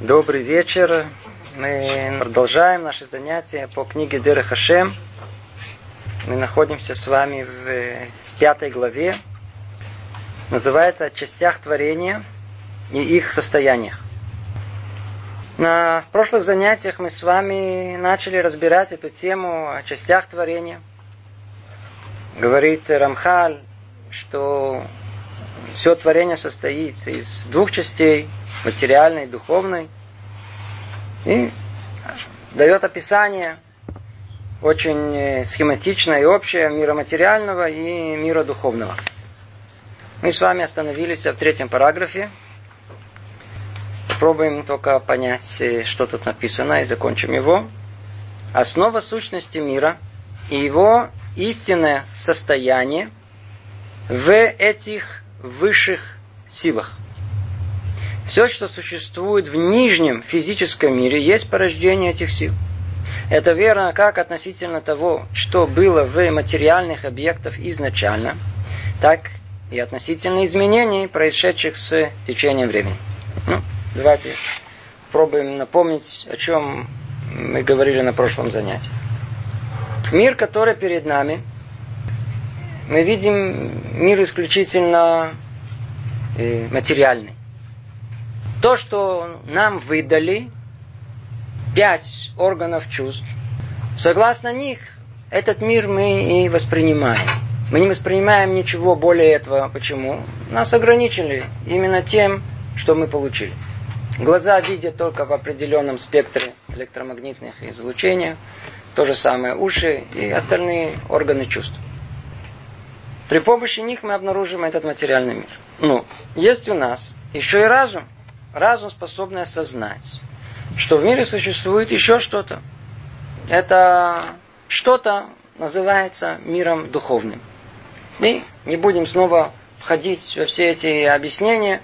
Добрый вечер. Мы продолжаем наши занятия по книге Дера Хашем. Мы находимся с вами в пятой главе. Называется «О частях творения и их состояниях». На прошлых занятиях мы с вами начали разбирать эту тему о частях творения. Говорит Рамхаль, что все творение состоит из двух частей, материальной духовной. И дает описание очень э, схематичное и общее мира материального и мира духовного. Мы с вами остановились в третьем параграфе. Попробуем только понять, э, что тут написано, и закончим его. Основа сущности мира и его истинное состояние в этих высших силах. Все, что существует в нижнем физическом мире, есть порождение этих сил. Это верно как относительно того, что было в материальных объектах изначально, так и относительно изменений, происшедших с течением времени. Ну, давайте пробуем напомнить, о чем мы говорили на прошлом занятии. Мир, который перед нами, мы видим мир исключительно э, материальный. То, что нам выдали, пять органов чувств, согласно них, этот мир мы и воспринимаем. Мы не воспринимаем ничего более этого. Почему? Нас ограничили именно тем, что мы получили. Глаза видят только в определенном спектре электромагнитных излучений. То же самое уши и остальные органы чувств. При помощи них мы обнаружим этот материальный мир. Ну, есть у нас еще и разум. Разум способный осознать, что в мире существует еще что-то. Это что-то называется миром духовным. И не будем снова входить во все эти объяснения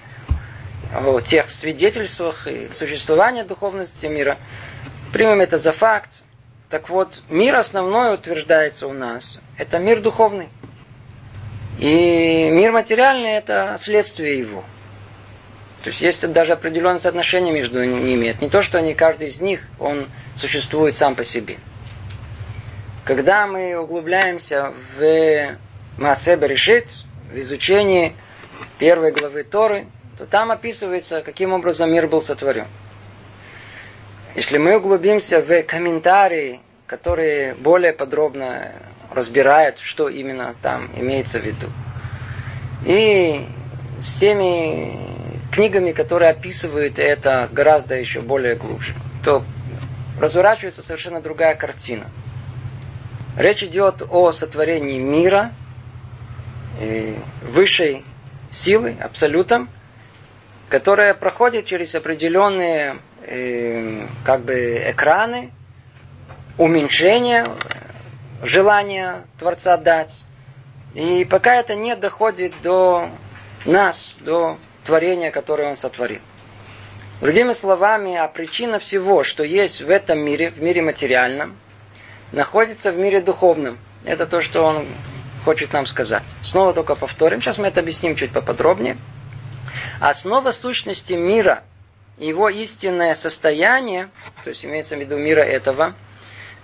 о тех свидетельствах и существовании духовности мира. Примем это за факт. Так вот, мир основной утверждается у нас. Это мир духовный. И мир материальный – это следствие его. То есть есть даже определенное соотношение между ними. Это не то, что они, каждый из них, он существует сам по себе. Когда мы углубляемся в Маасеба решит, в изучении первой главы Торы, то там описывается, каким образом мир был сотворен. Если мы углубимся в комментарии, которые более подробно разбирают, что именно там имеется в виду, и с теми книгами, которые описывают это гораздо еще более глубже, то разворачивается совершенно другая картина. Речь идет о сотворении мира, высшей силы, абсолютом, которая проходит через определенные э, как бы экраны, уменьшения желания Творца дать. И пока это не доходит до нас, до творения, которое Он сотворил. Другими словами, а причина всего, что есть в этом мире, в мире материальном, находится в мире духовном. Это то, что Он хочет нам сказать. Снова только повторим. Сейчас мы это объясним чуть поподробнее. Основа сущности мира, его истинное состояние, то есть имеется в виду мира этого,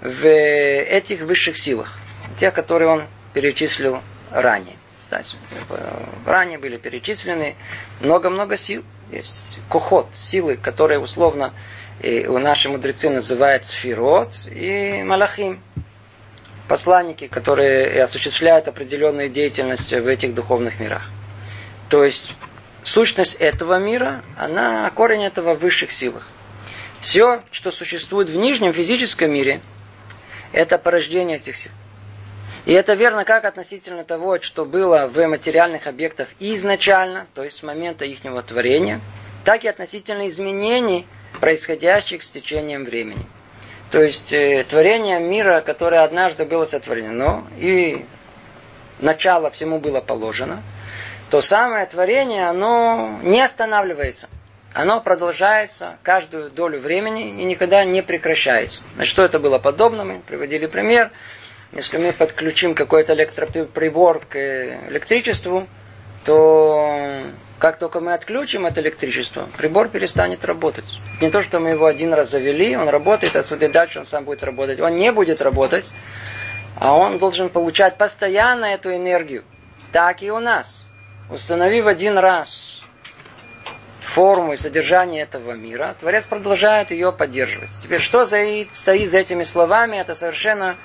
в этих высших силах, тех, которые он перечислил ранее. Э, ранее были перечислены много-много сил. Есть кухот, силы, которые условно и у наши мудрецы называют сферот и малахим. Посланники, которые осуществляют определенную деятельность в этих духовных мирах. То есть сущность этого мира, она корень этого в высших силах. Все, что существует в нижнем физическом мире, это порождение этих сил. И это верно как относительно того, что было в материальных объектах изначально, то есть с момента их творения, так и относительно изменений, происходящих с течением времени. То есть э, творение мира, которое однажды было сотворено, и начало всему было положено, то самое творение, оно не останавливается. Оно продолжается каждую долю времени и никогда не прекращается. На что это было подобно? Мы приводили пример. Если мы подключим какой-то электроприбор к электричеству, то Как только мы отключим это электричество, прибор перестанет работать. Не то, что мы его один раз завели, он работает, а отсюда дальше он сам будет работать. Он не будет работать, а он должен получать постоянно эту энергию. Так и у нас. Установив один раз форму и содержание этого мира, Творец продолжает ее поддерживать. Теперь, что стоит, за этими словами, это совершенно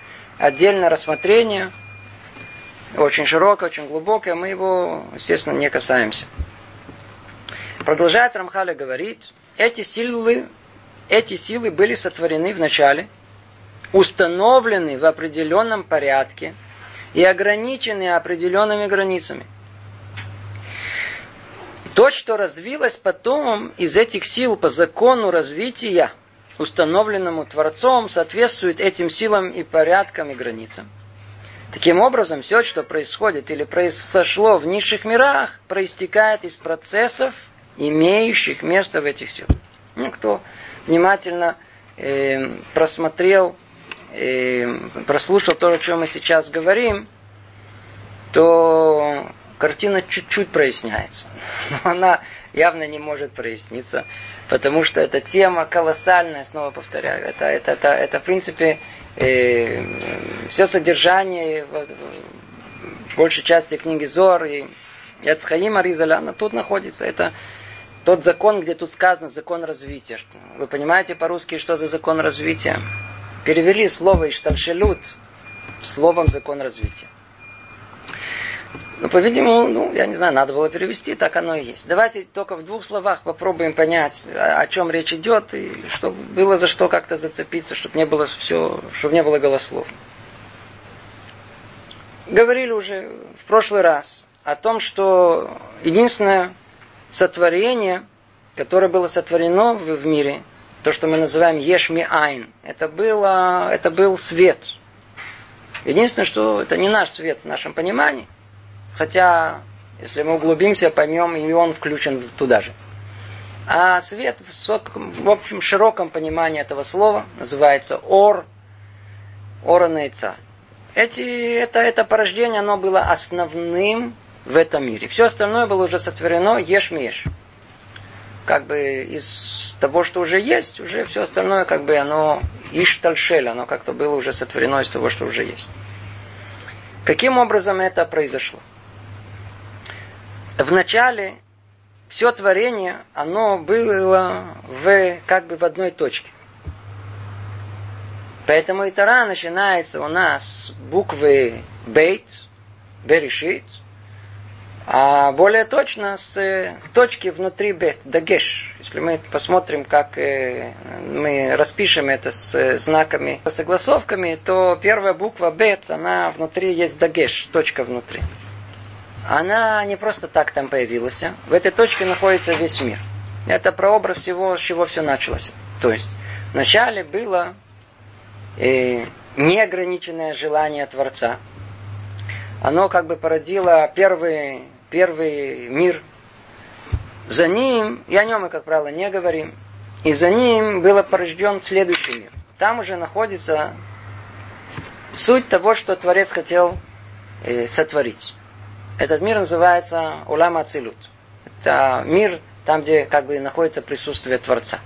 отдельное рассмотрение, очень широкое, очень глубокое, мы его, естественно, не касаемся. Продолжает Рамхаля говорить, эти силы, эти силы были сотворены в начале, установлены в определенном порядке и ограничены определенными границами. То, что развилось потом из этих сил по закону развития, установленному Творцом, соответствует этим силам и порядкам и границам. Таким образом, все, что происходит или произошло в низших мирах, проистекает из процессов, имеющих место в этих силах. Ну, кто внимательно э, просмотрел, э, прослушал то, о чем мы сейчас говорим, то картина чуть-чуть проясняется. Но она явно не может проясниться, потому что эта тема колоссальная, снова повторяю. Это, это, это, это в принципе, э, все содержание в, большей части книги Зор и Яцхаима Ризаляна тут находится. Это тот закон, где тут сказано закон развития. Вы понимаете по-русски, что за закон развития? Перевели слово «иштальшелют» словом закон развития. Ну, по-видимому, ну, я не знаю, надо было перевести, так оно и есть. Давайте только в двух словах попробуем понять, о, чем речь идет, и чтобы было за что как-то зацепиться, чтобы не было все, чтобы не было голослов. Говорили уже в прошлый раз о том, что единственное сотворение, которое было сотворено в мире, то, что мы называем Ешми Айн, это, было, это был свет. Единственное, что это не наш свет в нашем понимании, хотя, если мы углубимся, поймем, и он включен туда же. А свет в общем широком понимании этого слова называется ор, оранейца. Эти, это, это порождение, оно было основным в этом мире. Все остальное было уже сотворено ешь-меш. Как бы из того, что уже есть, уже все остальное, как бы оно иштальшель, оно как-то было уже сотворено из того, что уже есть. Каким образом это произошло? В начале все творение, оно было в, как бы в одной точке. Поэтому и Тара начинается у нас буквы Бейт, Берешит, а более точно с э, точки внутри бет, дагеш. Если мы посмотрим, как э, мы распишем это с э, знаками, с согласовками, то первая буква бет, она внутри есть дагеш, точка внутри. Она не просто так там появилась. А в этой точке находится весь мир. Это прообраз всего, с чего все началось. То есть, вначале было э, неограниченное желание Творца. Оно как бы породило первый первый мир. За ним, и о нем мы, как правило, не говорим, и за ним был порожден следующий мир. Там уже находится суть того, что Творец хотел э, сотворить. Этот мир называется Улама Ацилут. Это мир, там, где как бы находится присутствие Творца.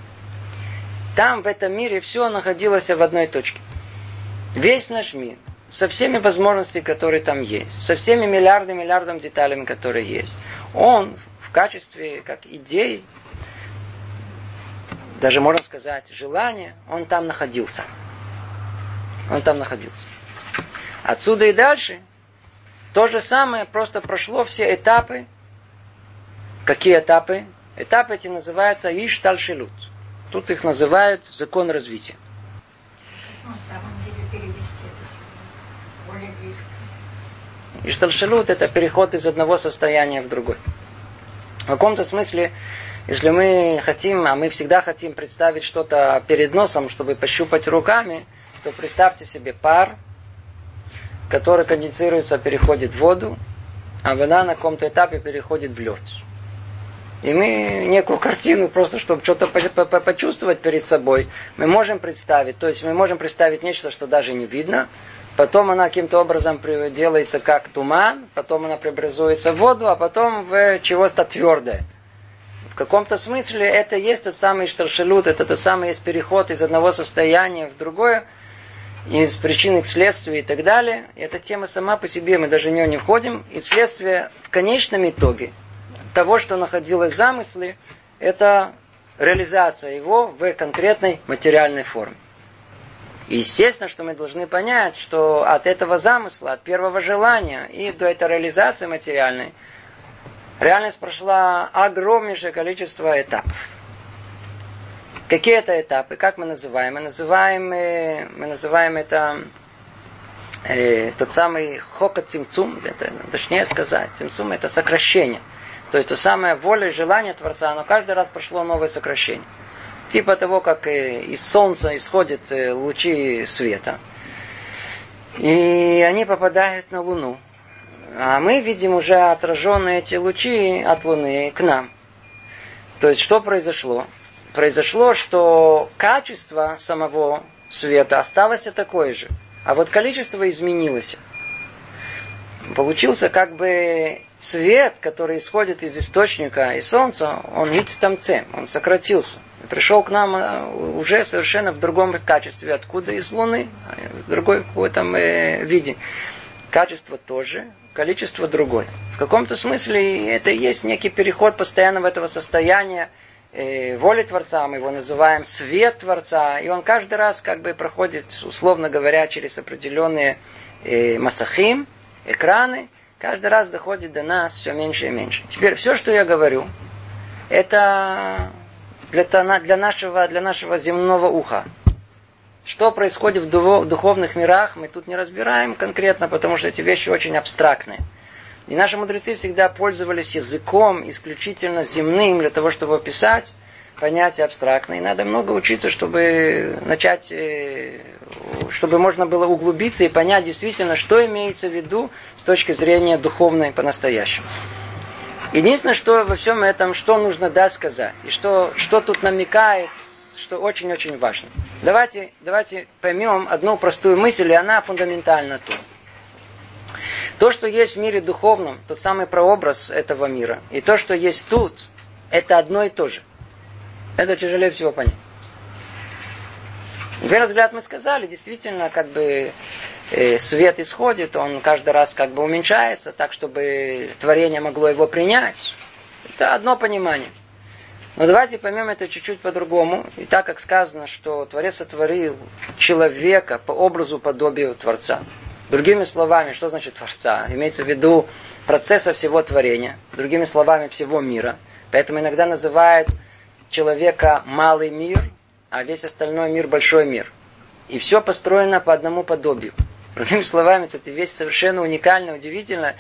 Там, в этом мире, все находилось в одной точке. Весь наш мир, со всеми возможностями, которые там есть, со всеми миллиардами миллиардами деталями, которые есть, он в качестве как идей, даже можно сказать желания, он там находился. Он там находился. Отсюда и дальше то же самое, просто прошло все этапы. Какие этапы? Этапы эти называются Иштальшилут. Тут их называют закон развития. Иштальшалут это переход из одного состояния в другой. В каком-то смысле, если мы хотим, а мы всегда хотим представить что-то перед носом, чтобы пощупать руками, то представьте себе пар, который конденсируется, переходит в воду, а вода на каком-то этапе переходит в лед. И мы некую картину, просто чтобы что-то почувствовать перед собой, мы можем представить. То есть мы можем представить нечто, что даже не видно, потом она каким-то образом делается как туман, потом она преобразуется в воду, а потом в чего-то твердое. В каком-то смысле это есть тот самый штаршелют, это тот самый есть переход из одного состояния в другое, из причины к следствию и так далее. Эта тема сама по себе, мы даже в нее не входим. И следствие в конечном итоге того, что находилось в замысле, это реализация его в конкретной материальной форме. И естественно, что мы должны понять, что от этого замысла, от первого желания и до этой реализации материальной, реальность прошла огромнейшее количество этапов. Какие это этапы? Как мы называем? Мы называем, э, мы называем это э, тот самый хока цимцум, это, точнее сказать, цимцум это сокращение. То есть то самое воля и желание Творца, оно каждый раз прошло новое сокращение. Типа того, как э, из Солнца исходят э, лучи света. И они попадают на Луну. А мы видим уже отраженные эти лучи от Луны к нам. То есть что произошло? Произошло, что качество самого света осталось такое же, а вот количество изменилось. Получился как бы свет, который исходит из источника и солнца, он ицтамце, он сократился. И пришел к нам а, уже совершенно в другом качестве. Откуда? Из Луны, в другой какой-то э, виде. Качество тоже, количество другое. В каком-то смысле это и есть некий переход постоянного этого состояния э, воли Творца, мы его называем свет Творца, и он каждый раз как бы проходит, условно говоря, через определенные э, масахим, экраны, каждый раз доходит до нас все меньше и меньше. Теперь все, что я говорю, это для, нашего, для нашего земного уха. Что происходит в духовных мирах, мы тут не разбираем конкретно, потому что эти вещи очень абстрактные. И наши мудрецы всегда пользовались языком исключительно земным для того, чтобы описать понятия абстрактные. Надо много учиться, чтобы начать, э, чтобы можно было углубиться и понять действительно, что имеется в виду с точки зрения духовной по-настоящему. Единственное, что во всем этом, что нужно да сказать, и что, что тут намекает, что очень-очень важно. Давайте, давайте поймем одну простую мысль, и она фундаментальна тут. То, что есть в мире духовном, тот самый прообраз этого мира, и то, что есть тут, это одно и то же. Это тяжелее всего понять. На первый взгляд мы сказали, действительно, как бы э, свет исходит, он каждый раз как бы уменьшается, так, чтобы творение могло его принять. Это одно понимание. Но давайте поймем это чуть-чуть по-другому. И так как сказано, что Творец сотворил человека по образу подобию Творца. Другими словами, что значит Творца? Имеется в виду процесса всего творения. Другими словами, всего мира. Поэтому иногда называют человека малый мир, а весь остальной мир большой мир. И все построено по одному подобию. Другими словами, тут вещь совершенно уникальная, удивительно,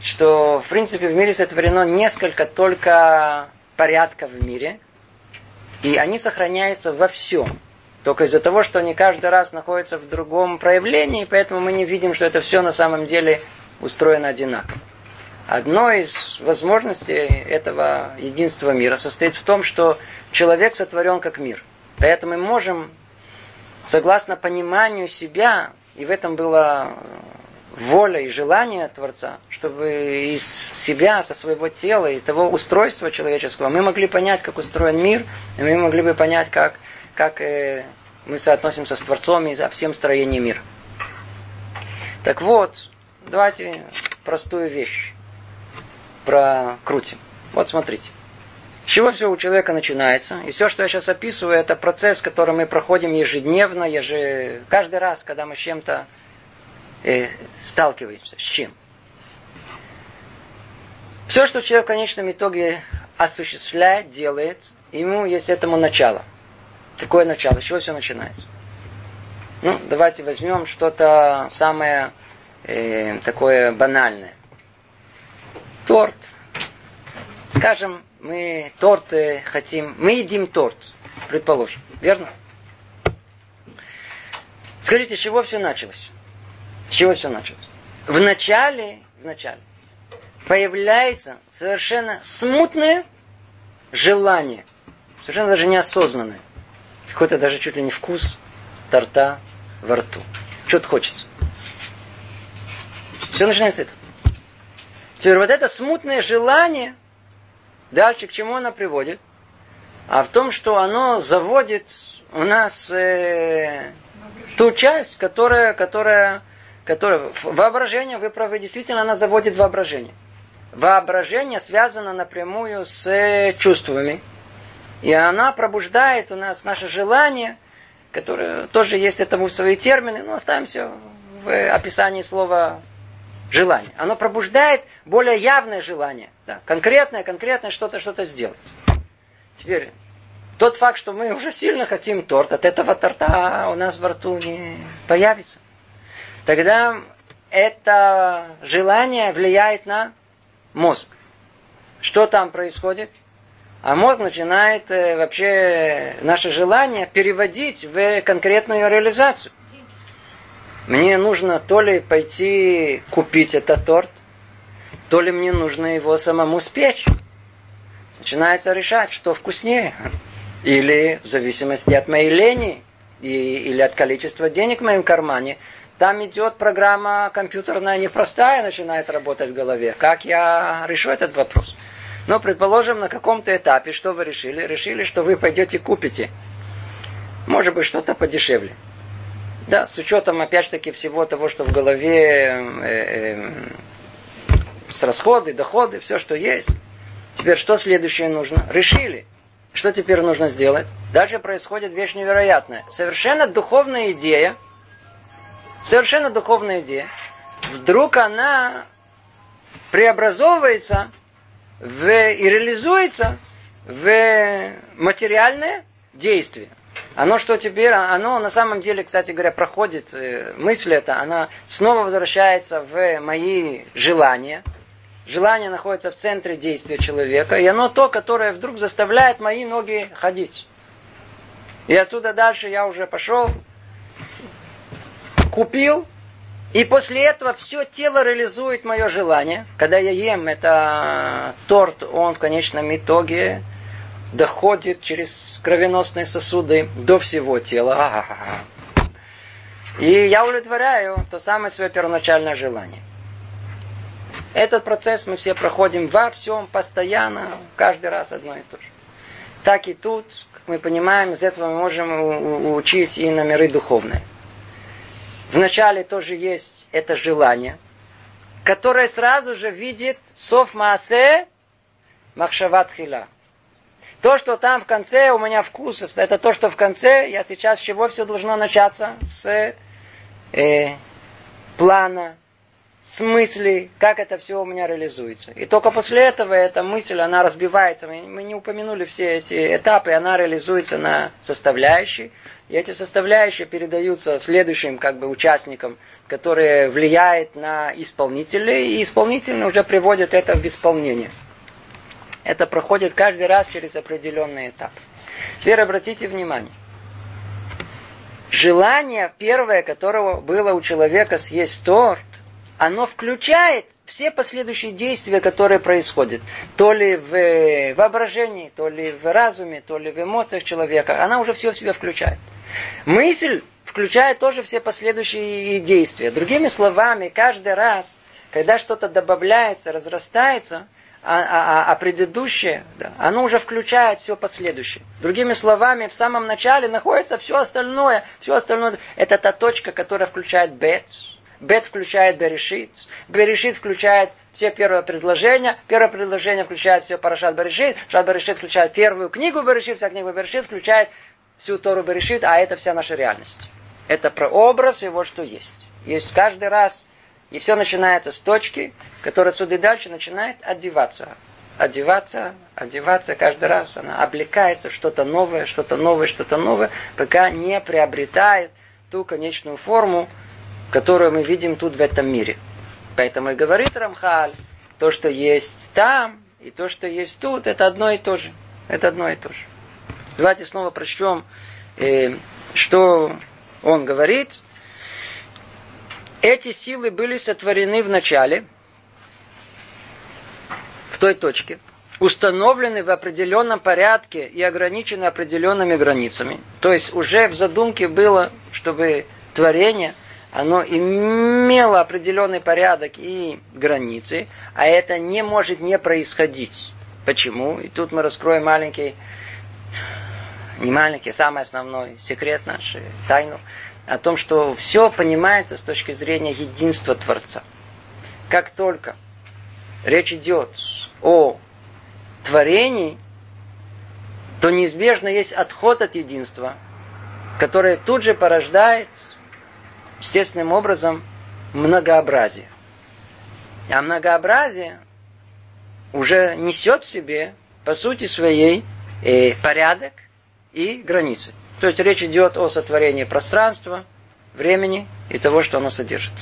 что в принципе в мире сотворено несколько только порядков в мире, и они сохраняются во всем. Только из-за того, что они каждый раз находятся в другом проявлении, поэтому мы не видим, что это все на самом деле устроено одинаково. Одно из возможностей этого единства мира состоит в том, что человек сотворен как мир. Поэтому мы можем, согласно пониманию себя, и в этом была воля и желание Творца, чтобы из себя, со своего тела, из того устройства человеческого, мы могли понять, как устроен мир, и мы могли бы понять, как как э, мы соотносимся с Творцом и всем строением мира. Так вот, давайте простую вещь прокрутим. Вот смотрите. С чего все у человека начинается? И все, что я сейчас описываю, это процесс, который мы проходим ежедневно, еже... каждый раз, когда мы с чем-то э, сталкиваемся. С чем? Все, что человек в конечном итоге осуществляет, делает, ему есть этому начало. Какое начало? С чего все начинается? Ну, давайте возьмем что-то самое э, такое банальное. Торт. Скажем, мы торт хотим, мы едим торт, предположим, верно? Скажите, с чего все началось? С чего все началось? В начале, в начале появляется совершенно смутное желание, совершенно даже неосознанное какой-то даже чуть ли не вкус торта во рту. Что-то хочется. Все начинается с этого. Теперь вот это смутное желание, дальше к чему оно приводит? А в том, что оно заводит у нас э, ту часть, которая, которая, которая воображение, вы правы, действительно она заводит воображение. Воображение связано напрямую с э, чувствами. И она пробуждает у нас наше желание, которое тоже есть этому свои термины, но оставимся в описании слова желание. Оно пробуждает более явное желание. Да, конкретное, конкретное что-то, что-то сделать. Теперь, тот факт, что мы уже сильно хотим торт, от этого торта у нас во рту не появится. Тогда это желание влияет на мозг. Что там происходит? А мозг начинает э, вообще наше желание переводить в конкретную реализацию. Мне нужно то ли пойти купить этот торт, то ли мне нужно его самому спечь. Начинается решать, что вкуснее. Или в зависимости от моей лени и, или от количества денег в моем кармане, там идет программа компьютерная непростая, начинает работать в голове. Как я решу этот вопрос? Но, предположим, на каком-то этапе, что вы решили? Решили, что вы пойдете купите. Может быть, что-то подешевле. Да, с учетом, опять же таки, всего того, что в голове, э, э, с расходы, доходы, все, что есть. Теперь что следующее нужно? Решили. Что теперь нужно сделать? Дальше происходит вещь невероятная. Совершенно духовная идея, совершенно духовная идея, вдруг она преобразовывается в, и реализуется в материальное действие. Оно что теперь, оно на самом деле, кстати говоря, проходит, э, мысль эта, она снова возвращается в мои желания. Желание находится в центре действия человека, и оно то, которое вдруг заставляет мои ноги ходить. И отсюда дальше я уже пошел, купил, и после этого все тело реализует мое желание. Когда я ем это торт, он в конечном итоге доходит через кровеносные сосуды до всего тела. И я удовлетворяю то самое свое первоначальное желание. Этот процесс мы все проходим во всем, постоянно, каждый раз одно и то же. Так и тут, как мы понимаем, из этого мы можем учить и на миры духовные. Вначале тоже есть это желание, которое сразу же видит сов маасе махшават хила. То, что там в конце у меня вкусов, это то, что в конце, я сейчас с чего все должно начаться? С э, плана, с мысли, как это все у меня реализуется. И только после этого эта мысль, она разбивается. Мы, мы не упомянули все эти этапы, она реализуется на составляющие. И эти составляющие передаются следующим как бы, участникам, которые влияют на исполнителей, и исполнительные уже приводят это в исполнение. Это проходит каждый раз через определенный этап. Теперь обратите внимание. Желание первое, которого было у человека съесть торт, оно включает все последующие действия, которые происходят. То ли в воображении, то ли в разуме, то ли в эмоциях человека. Она уже все в себя включает. Мысль включает тоже все последующие действия. Другими словами, каждый раз, когда что-то добавляется, разрастается – а, а, а, а предыдущее, да, оно уже включает все последующее. Другими словами, в самом начале находится все остальное. Все остальное это та точка, которая включает бет. Бет включает Берешит. Берешит включает все первые предложения. Первое предложение включает все Парашат Берешит. Парашат Берешит включает первую книгу Берешит. Вся книга Берешит включает всю Тору Берешит. А это вся наша реальность. Это про образ и вот что есть. Есть каждый раз и все начинается с точки, которая сюда и дальше начинает одеваться. Одеваться, одеваться каждый раз. Она облекается что-то новое, что-то новое, что-то новое, пока не приобретает ту конечную форму, которую мы видим тут в этом мире. Поэтому и говорит Рамхаль, то, что есть там, и то, что есть тут, это одно и то же. Это одно и то же. Давайте снова прочтем, э, что он говорит. Эти силы были сотворены в начале, в той точке, установлены в определенном порядке и ограничены определенными границами. То есть уже в задумке было, чтобы творение оно имело определенный порядок и границы, а это не может не происходить. Почему? И тут мы раскроем маленький, не маленький, самый основной секрет наш, тайну, о том, что все понимается с точки зрения единства Творца. Как только речь идет о творении, то неизбежно есть отход от единства, которое тут же порождает естественным образом многообразие. А многообразие уже несет в себе, по сути своей, э, порядок и границы. То есть речь идет о сотворении пространства, времени и того, что оно содержит.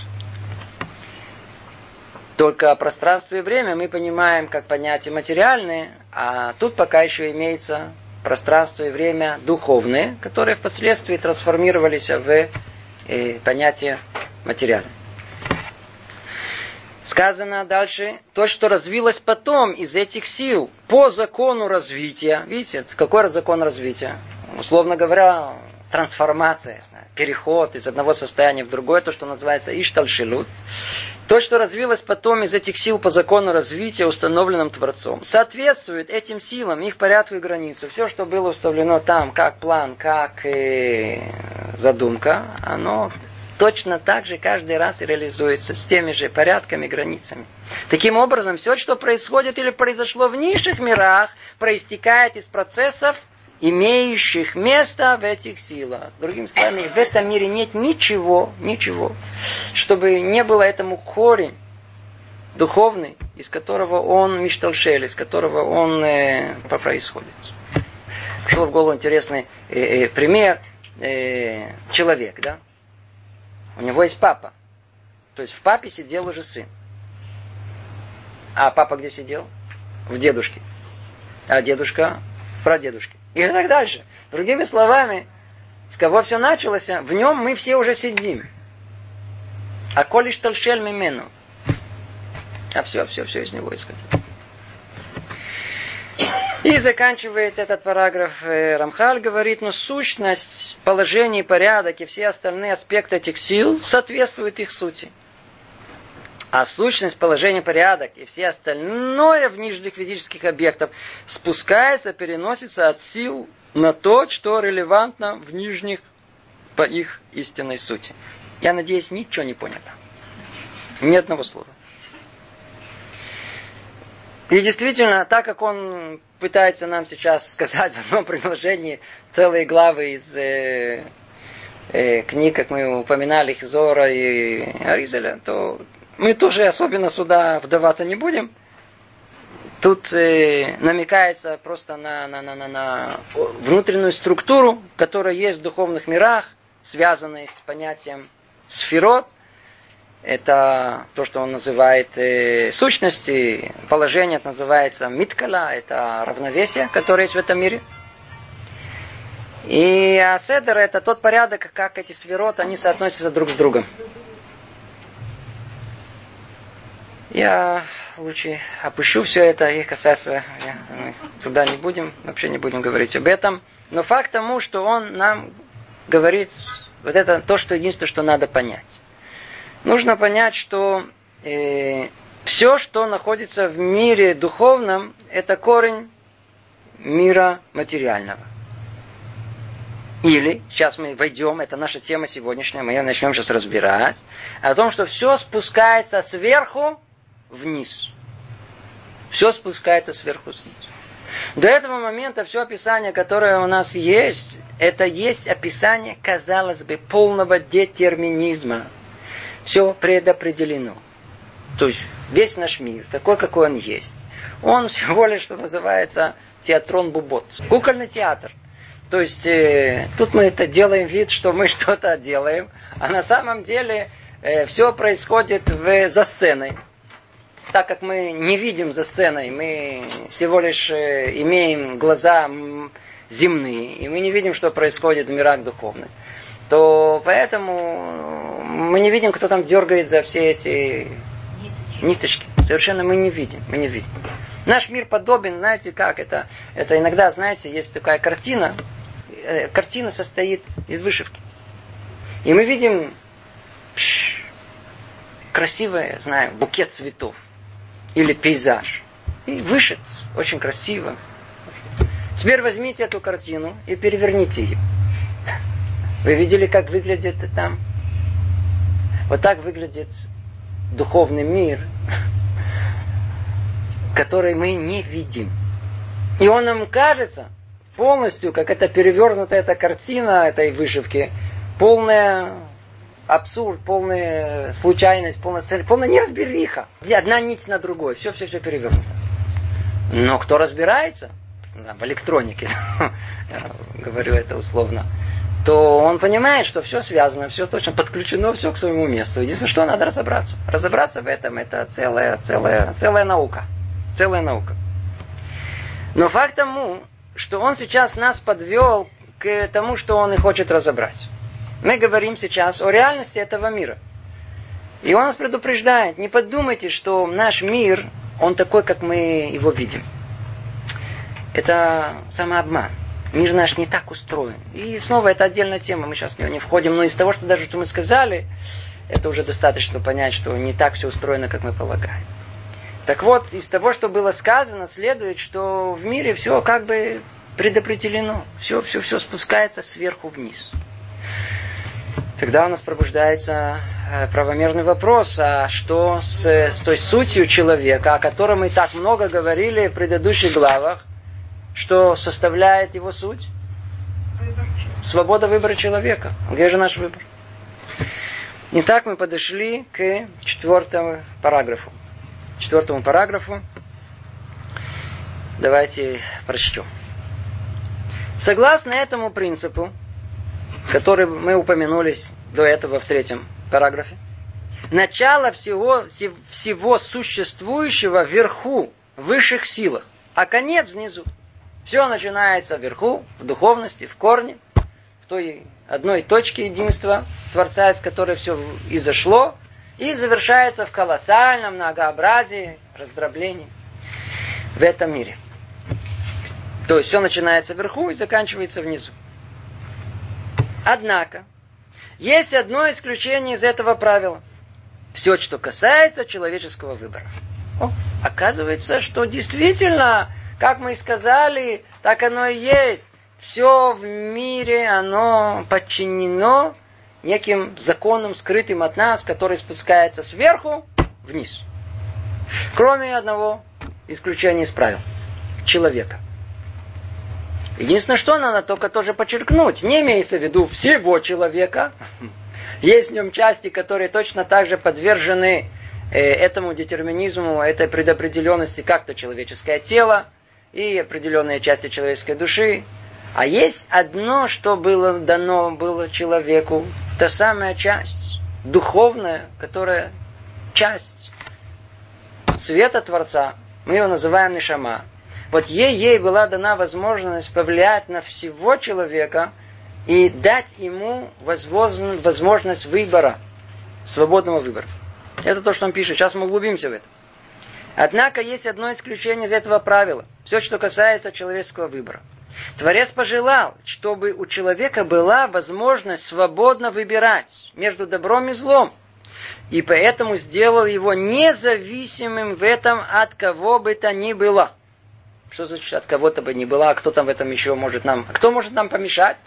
Только пространство и время мы понимаем как понятие материальные, а тут пока еще имеется пространство и время духовные, которые впоследствии трансформировались в э, понятие материальное. Сказано дальше, то, что развилось потом из этих сил по закону развития. Видите, какой закон развития? Условно говоря, трансформация, переход из одного состояния в другое, то, что называется иштальшилут. То, что развилось потом из этих сил по закону развития, установленным Творцом, соответствует этим силам, их порядку и границу. Все, что было установлено там, как план, как э, задумка, оно точно так же каждый раз реализуется с теми же порядками, границами. Таким образом, все, что происходит или произошло в низших мирах, проистекает из процессов, имеющих место в этих силах. Другими словами, в этом мире нет ничего, ничего, чтобы не было этому корень духовный, из которого он мишталшель, из которого он э, происходит. Пришел в голову интересный э, э, пример. Э, человек, да? У него есть папа. То есть в папе сидел уже сын. А папа где сидел? В дедушке. А дедушка в прадедушке. И так дальше. Другими словами, с кого все началось, в нем мы все уже сидим. А коли штальшель мимену. А все, все, все из него исходит. И заканчивает этот параграф э, Рамхаль, говорит, но сущность, положение, порядок и все остальные аспекты этих сил соответствуют их сути. А сущность, положение, порядок и все остальное в нижних физических объектах спускается, переносится от сил на то, что релевантно в нижних по их истинной сути. Я надеюсь, ничего не понято. Ни одного слова. И действительно, так как он пытается нам сейчас сказать в одном предложении целые главы из э, э, книг, как мы упоминали, Хизора и Аризеля, то мы тоже особенно сюда вдаваться не будем. Тут э, намекается просто на, на, на, на, на внутреннюю структуру, которая есть в духовных мирах, связанной с понятием сферот. Это то, что он называет э, сущности. Положение это называется миткала, это равновесие, которое есть в этом мире. И аседер это тот порядок, как эти сферот, они соотносятся друг с другом. Я лучше опущу все это и касаться, мы туда не будем, вообще не будем говорить об этом. Но факт тому, что он нам говорит, вот это то, что единственное, что надо понять. Нужно понять, что э, все, что находится в мире духовном, это корень мира материального. Или, сейчас мы войдем, это наша тема сегодняшняя, мы ее начнем сейчас разбирать, о том, что все спускается сверху вниз. Все спускается сверху вниз. До этого момента все описание, которое у нас есть, это есть описание, казалось бы, полного детерминизма. Все предопределено. То есть весь наш мир, такой, какой он есть, он всего лишь, что называется, театрон Бубот. Кукольный театр. То есть э, тут мы это делаем вид, что мы что-то делаем, а на самом деле э, все происходит в, за сценой так как мы не видим за сценой, мы всего лишь э, имеем глаза земные, и мы не видим, что происходит в мирах духовных, то поэтому мы не видим, кто там дергает за все эти ниточки. Совершенно мы не видим, мы не видим. Наш мир подобен, знаете, как это, это иногда, знаете, есть такая картина, э, картина состоит из вышивки. И мы видим Пш, красивое, знаю, букет цветов. Или пейзаж. И вышит очень красиво. Теперь возьмите эту картину и переверните ее. Вы видели, как выглядит там? Вот так выглядит духовный мир, который мы не видим. И он нам кажется полностью, как эта перевернутая эта картина этой вышивки, полная абсурд, полная случайность, полная, полная неразбериха. Одна нить на другой, все, все, все перевернуто. Но кто разбирается в электронике, говорю это условно, то он понимает, что все связано, все точно подключено, все к своему месту. Единственное, что надо разобраться. Разобраться в этом это целая, целая, целая наука. Целая наука. Но факт тому, что он сейчас нас подвел к тому, что он и хочет разобрать. Мы говорим сейчас о реальности этого мира. И он нас предупреждает, не подумайте, что наш мир, он такой, как мы его видим. Это самообман. Мир наш не так устроен. И снова это отдельная тема, мы сейчас в нее не входим. Но из того, что даже что мы сказали, это уже достаточно понять, что не так все устроено, как мы полагаем. Так вот, из того, что было сказано, следует, что в мире все как бы предопределено. Все, все, все спускается сверху вниз. Тогда у нас пробуждается э, правомерный вопрос, а что с, с той сутью человека, о котором мы так много говорили в предыдущих главах, что составляет его суть? Свобода выбора человека. Где же наш выбор? Итак, мы подошли к четвертому параграфу. Четвертому параграфу. Давайте прочтем. Согласно этому принципу, который мы упомянули до этого в третьем параграфе, начало всего, всего существующего вверху, в высших силах, а конец внизу. Все начинается вверху, в духовности, в корне, в той одной точке единства Творца, из которой все изошло, и завершается в колоссальном многообразии раздроблений в этом мире. То есть все начинается вверху и заканчивается внизу. Однако, есть одно исключение из этого правила. Все, что касается человеческого выбора. О, оказывается, что действительно как мы и сказали, так оно и есть. Все в мире, оно подчинено неким законам, скрытым от нас, который спускается сверху вниз. Кроме одного исключения из правил. Человека. Единственное, что надо только тоже подчеркнуть. Не имеется в виду всего человека. Есть в нем части, которые точно так же подвержены э, этому детерминизму, этой предопределенности, как то человеческое тело, и определенные части человеческой души. А есть одно, что было дано было человеку, та самая часть, духовная, которая часть света Творца, мы его называем Нишама. Вот ей, ей была дана возможность повлиять на всего человека и дать ему возможность выбора, свободного выбора. Это то, что он пишет. Сейчас мы углубимся в это. Однако есть одно исключение из этого правила. Все, что касается человеческого выбора. Творец пожелал, чтобы у человека была возможность свободно выбирать между добром и злом. И поэтому сделал его независимым в этом от кого бы то ни было. Что значит от кого-то бы ни было, а кто там в этом еще может нам... Кто может нам помешать?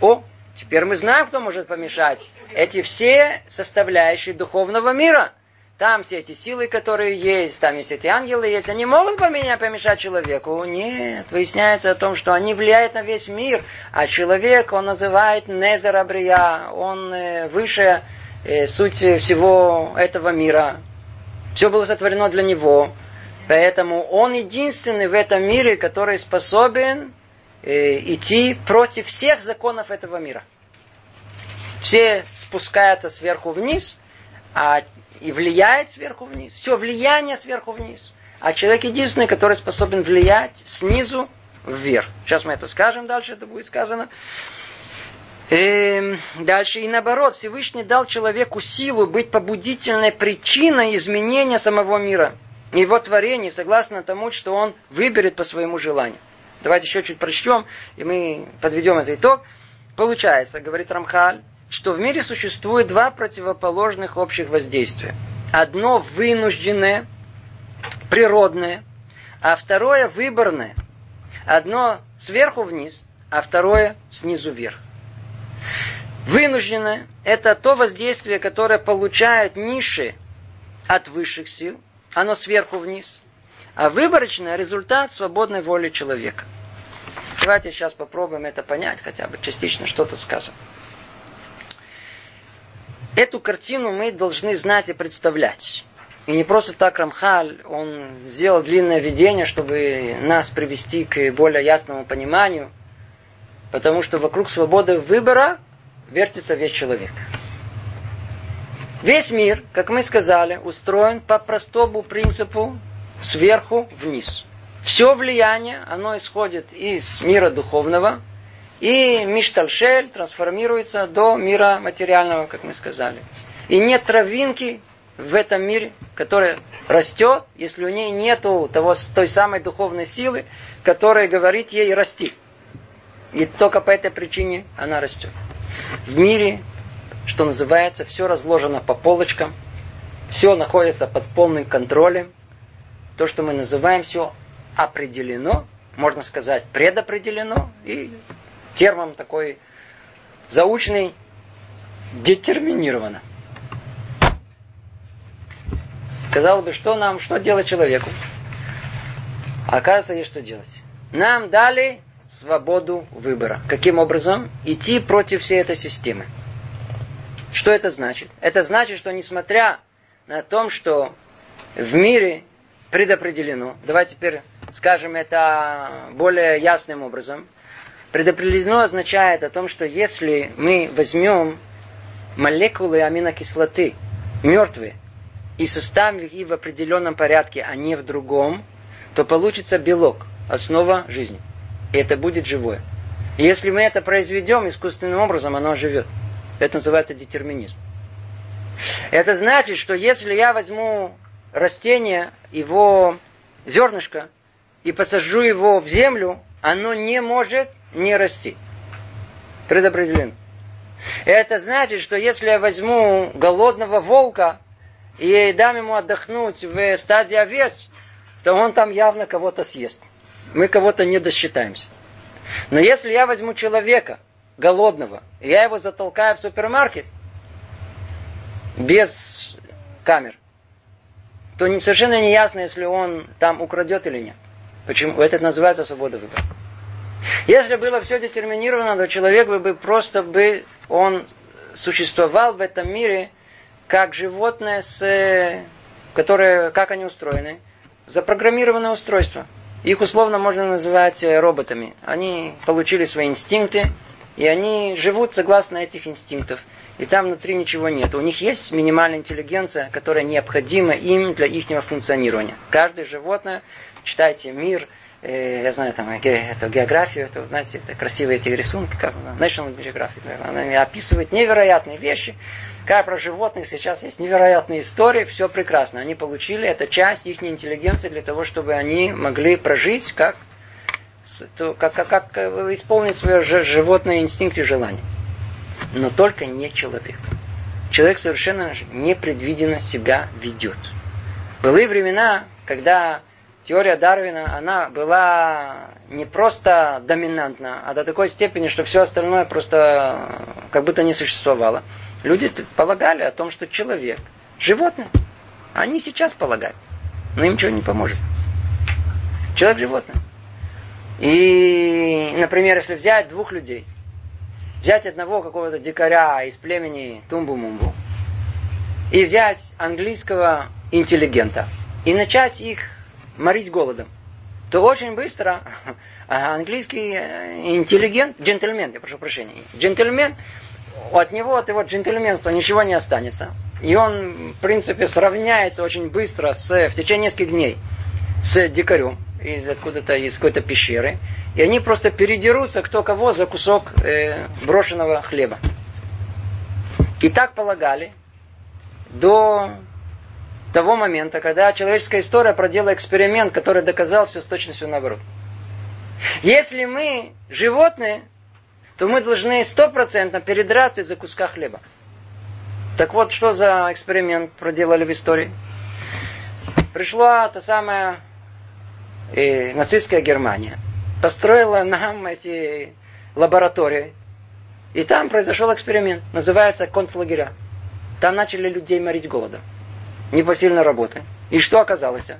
О, теперь мы знаем, кто может помешать. Эти все составляющие духовного мира – там все эти силы, которые есть, там есть эти ангелы есть, они могут поменять, помешать человеку? Нет. Выясняется о том, что они влияют на весь мир, а человек, он называет Незарабрия, он э, выше э, суть всего этого мира. Все было сотворено для него. Поэтому он единственный в этом мире, который способен э, идти против всех законов этого мира. Все спускаются сверху вниз, а и влияет сверху вниз. Все влияние сверху вниз. А человек единственный, который способен влиять снизу вверх. Сейчас мы это скажем, дальше это будет сказано. И эм, дальше и наоборот, Всевышний дал человеку силу быть побудительной причиной изменения самого мира. Его творение, согласно тому, что он выберет по своему желанию. Давайте еще чуть прочтем, и мы подведем этот итог. Получается, говорит Рамхаль, что в мире существует два противоположных общих воздействия. Одно вынужденное, природное, а второе выборное. Одно сверху вниз, а второе снизу вверх. Вынужденное – это то воздействие, которое получают низшие от высших сил, оно сверху вниз. А выборочное – результат свободной воли человека. Давайте сейчас попробуем это понять, хотя бы частично что-то сказано. Эту картину мы должны знать и представлять. И не просто так Рамхаль, он сделал длинное видение, чтобы нас привести к более ясному пониманию, потому что вокруг свободы выбора вертится весь человек. Весь мир, как мы сказали, устроен по простому принципу сверху вниз. Все влияние, оно исходит из мира духовного, и Миштальшель трансформируется до мира материального, как мы сказали. И нет травинки в этом мире, которая растет, если у ней нет того, той самой духовной силы, которая говорит ей расти. И только по этой причине она растет. В мире, что называется, все разложено по полочкам, все находится под полным контролем. То, что мы называем, все определено, можно сказать, предопределено, и термин такой заученный, детерминировано. Казалось бы, что нам, что делать человеку? оказывается, есть что делать. Нам дали свободу выбора. Каким образом? Идти против всей этой системы. Что это значит? Это значит, что несмотря на то, что в мире предопределено, давайте теперь скажем это более ясным образом, предопределено означает о том, что если мы возьмем молекулы аминокислоты, мертвые, и составим их в определенном порядке, а не в другом, то получится белок, основа жизни. И это будет живое. И если мы это произведем искусственным образом, оно живет. Это называется детерминизм. Это значит, что если я возьму растение, его зернышко, и посажу его в землю, оно не может не расти. Предопределено. Это значит, что если я возьму голодного волка и дам ему отдохнуть в стадии овец, то он там явно кого-то съест мы кого-то не досчитаемся. Но если я возьму человека голодного, я его затолкаю в супермаркет без камер, то совершенно не ясно, если он там украдет или нет. Почему? Это называется свобода выбора. Если было все детерминировано, то человек бы просто бы, он существовал в этом мире как животное, с, которое, как они устроены, запрограммированное устройство. Их условно можно называть э, роботами. Они получили свои инстинкты, и они живут согласно этих инстинктов. И там внутри ничего нет. У них есть минимальная интеллигенция, которая необходима им для их функционирования. Каждое животное, читайте мир, э, я знаю там эту географию, это, знаете, это красивые эти рисунки, как National Geographic, она описывает невероятные вещи. Как про животных сейчас есть невероятные истории, все прекрасно. Они получили, это часть их интеллигенции для того, чтобы они могли прожить как, как, как, как исполнить свои животные инстинкты и желания. Но только не человек. Человек совершенно непредвиденно себя ведет. Были времена, когда теория Дарвина, она была не просто доминантна, а до такой степени, что все остальное просто как будто не существовало. Люди полагали о том, что человек, животное, они сейчас полагают, но им ничего не поможет. Человек животное. И, например, если взять двух людей, взять одного какого-то дикаря из племени Тумбу-Мумбу и взять английского интеллигента и начать их морить голодом, то очень быстро английский интеллигент, джентльмен, я прошу прощения, джентльмен от него, от его джентльменства ничего не останется. И он, в принципе, сравняется очень быстро с, в течение нескольких дней с дикарем из откуда-то из какой-то пещеры. И они просто передерутся кто кого за кусок э, брошенного хлеба. И так полагали до того момента, когда человеческая история проделала эксперимент, который доказал все с точностью наоборот. Если мы животные, то мы должны стопроцентно передраться из-за куска хлеба. Так вот, что за эксперимент проделали в истории? Пришла та самая э, нацистская Германия, построила нам эти лаборатории, и там произошел эксперимент, называется концлагеря. Там начали людей морить голодом, непосильной работы. И что оказалось?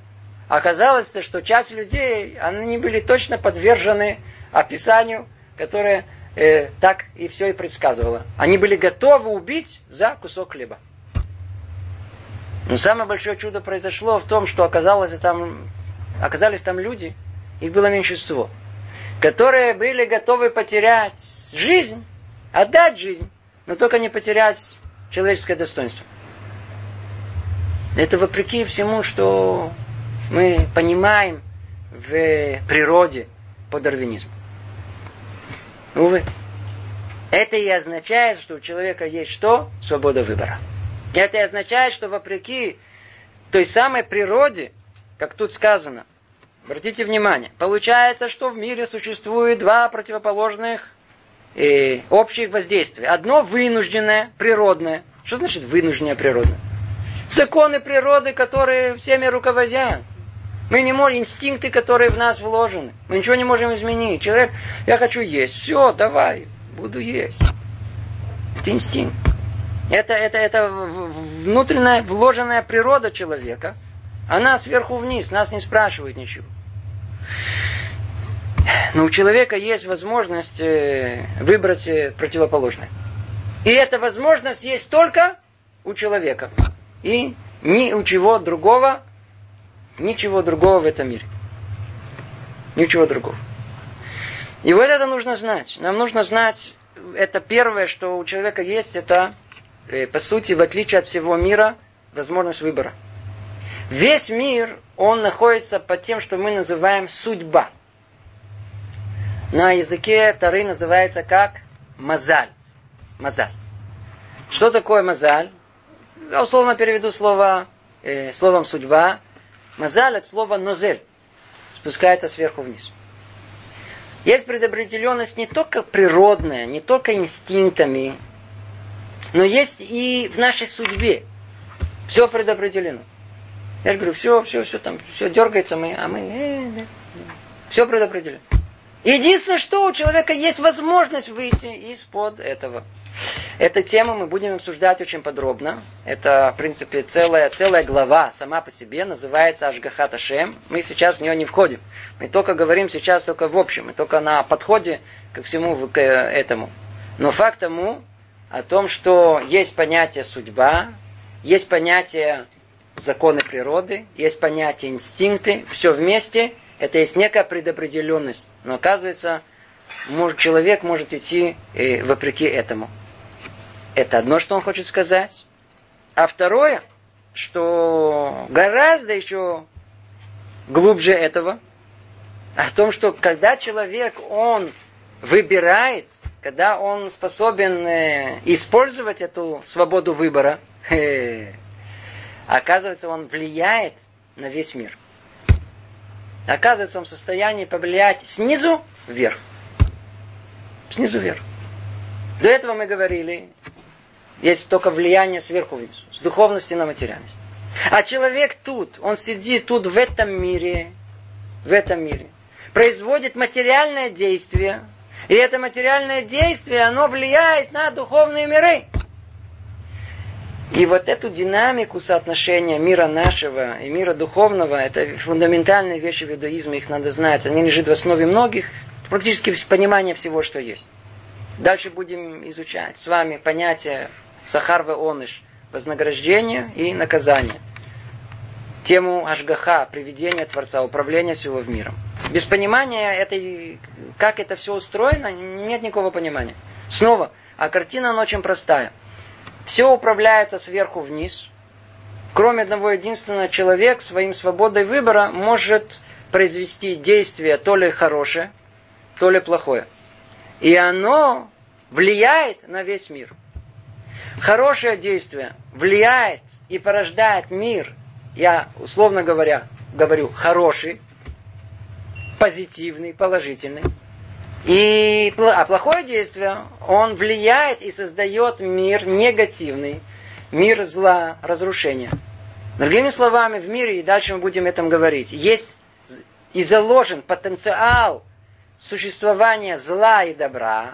Оказалось, что часть людей, они были точно подвержены описанию, которое э, так и все и предсказывало. Они были готовы убить за кусок хлеба. Но самое большое чудо произошло в том, что оказалось там, оказались там люди, их было меньшинство, которые были готовы потерять жизнь, отдать жизнь, но только не потерять человеческое достоинство. Это вопреки всему, что мы понимаем в природе по дарвинизму. Увы. Это и означает, что у человека есть что? Свобода выбора. Это и означает, что вопреки той самой природе, как тут сказано, обратите внимание, получается, что в мире существует два противоположных э, общих воздействия. Одно вынужденное, природное. Что значит вынужденное природное? Законы природы, которые всеми руководят. Мы не можем, инстинкты, которые в нас вложены. Мы ничего не можем изменить. Человек, я хочу есть. Все, давай, буду есть. Это инстинкт. Это, это, это внутренняя вложенная природа человека. Она сверху вниз, нас не спрашивает ничего. Но у человека есть возможность э, выбрать э, противоположное. И эта возможность есть только у человека. И ни у чего другого Ничего другого в этом мире. Ничего другого. И вот это нужно знать. Нам нужно знать, это первое, что у человека есть, это, э, по сути, в отличие от всего мира, возможность выбора. Весь мир, он находится под тем, что мы называем судьба. На языке Тары называется как мазаль. Мазаль. Что такое мазаль? Я условно переведу слово, э, словом судьба. Мазаль от слова нозель. Спускается сверху вниз. Есть предопределенность не только природная, не только инстинктами, но есть и в нашей судьбе. Все предопределено. Я же говорю, все, все, все там, все дергается, мы, а мы, э, да, все предопределено. Единственное, что у человека есть возможность выйти из-под этого. Эту тему мы будем обсуждать очень подробно. Это, в принципе, целая, целая глава сама по себе называется Ашгахат Ашем. Мы сейчас в нее не входим. Мы только говорим сейчас только в общем, мы только на подходе ко всему к этому. Но факт тому, о том, что есть понятие судьба, есть понятие законы природы, есть понятие инстинкты, все вместе, это есть некая предопределенность. Но оказывается, может, человек может идти э, вопреки этому. Это одно, что он хочет сказать. А второе, что гораздо еще глубже этого, о том, что когда человек, он выбирает, когда он способен э, использовать эту свободу выбора, э, оказывается, он влияет на весь мир. Оказывается, он в состоянии повлиять снизу вверх. Снизу вверх. До этого мы говорили, есть только влияние сверху вниз, с духовности на материальность. А человек тут, он сидит тут в этом мире, в этом мире, производит материальное действие, и это материальное действие, оно влияет на духовные миры. И вот эту динамику соотношения мира нашего и мира духовного, это фундаментальные вещи в иудаизме, их надо знать. Они лежат в основе многих, практически понимания всего, что есть. Дальше будем изучать с вами понятие Сахар оныш, вознаграждение и наказание. Тему Ашгаха, приведения Творца, управления всего в миром. Без понимания этой, как это все устроено, нет никакого понимания. Снова, а картина она очень простая. Все управляется сверху вниз. Кроме одного единственного, человек своим свободой выбора может произвести действие то ли хорошее, то ли плохое. И оно влияет на весь мир. Хорошее действие влияет и порождает мир, я условно говоря, говорю, хороший, позитивный, положительный. И, а плохое действие, он влияет и создает мир негативный, мир зла, разрушения. Другими словами, в мире, и дальше мы будем этом говорить, есть и заложен потенциал существования зла и добра,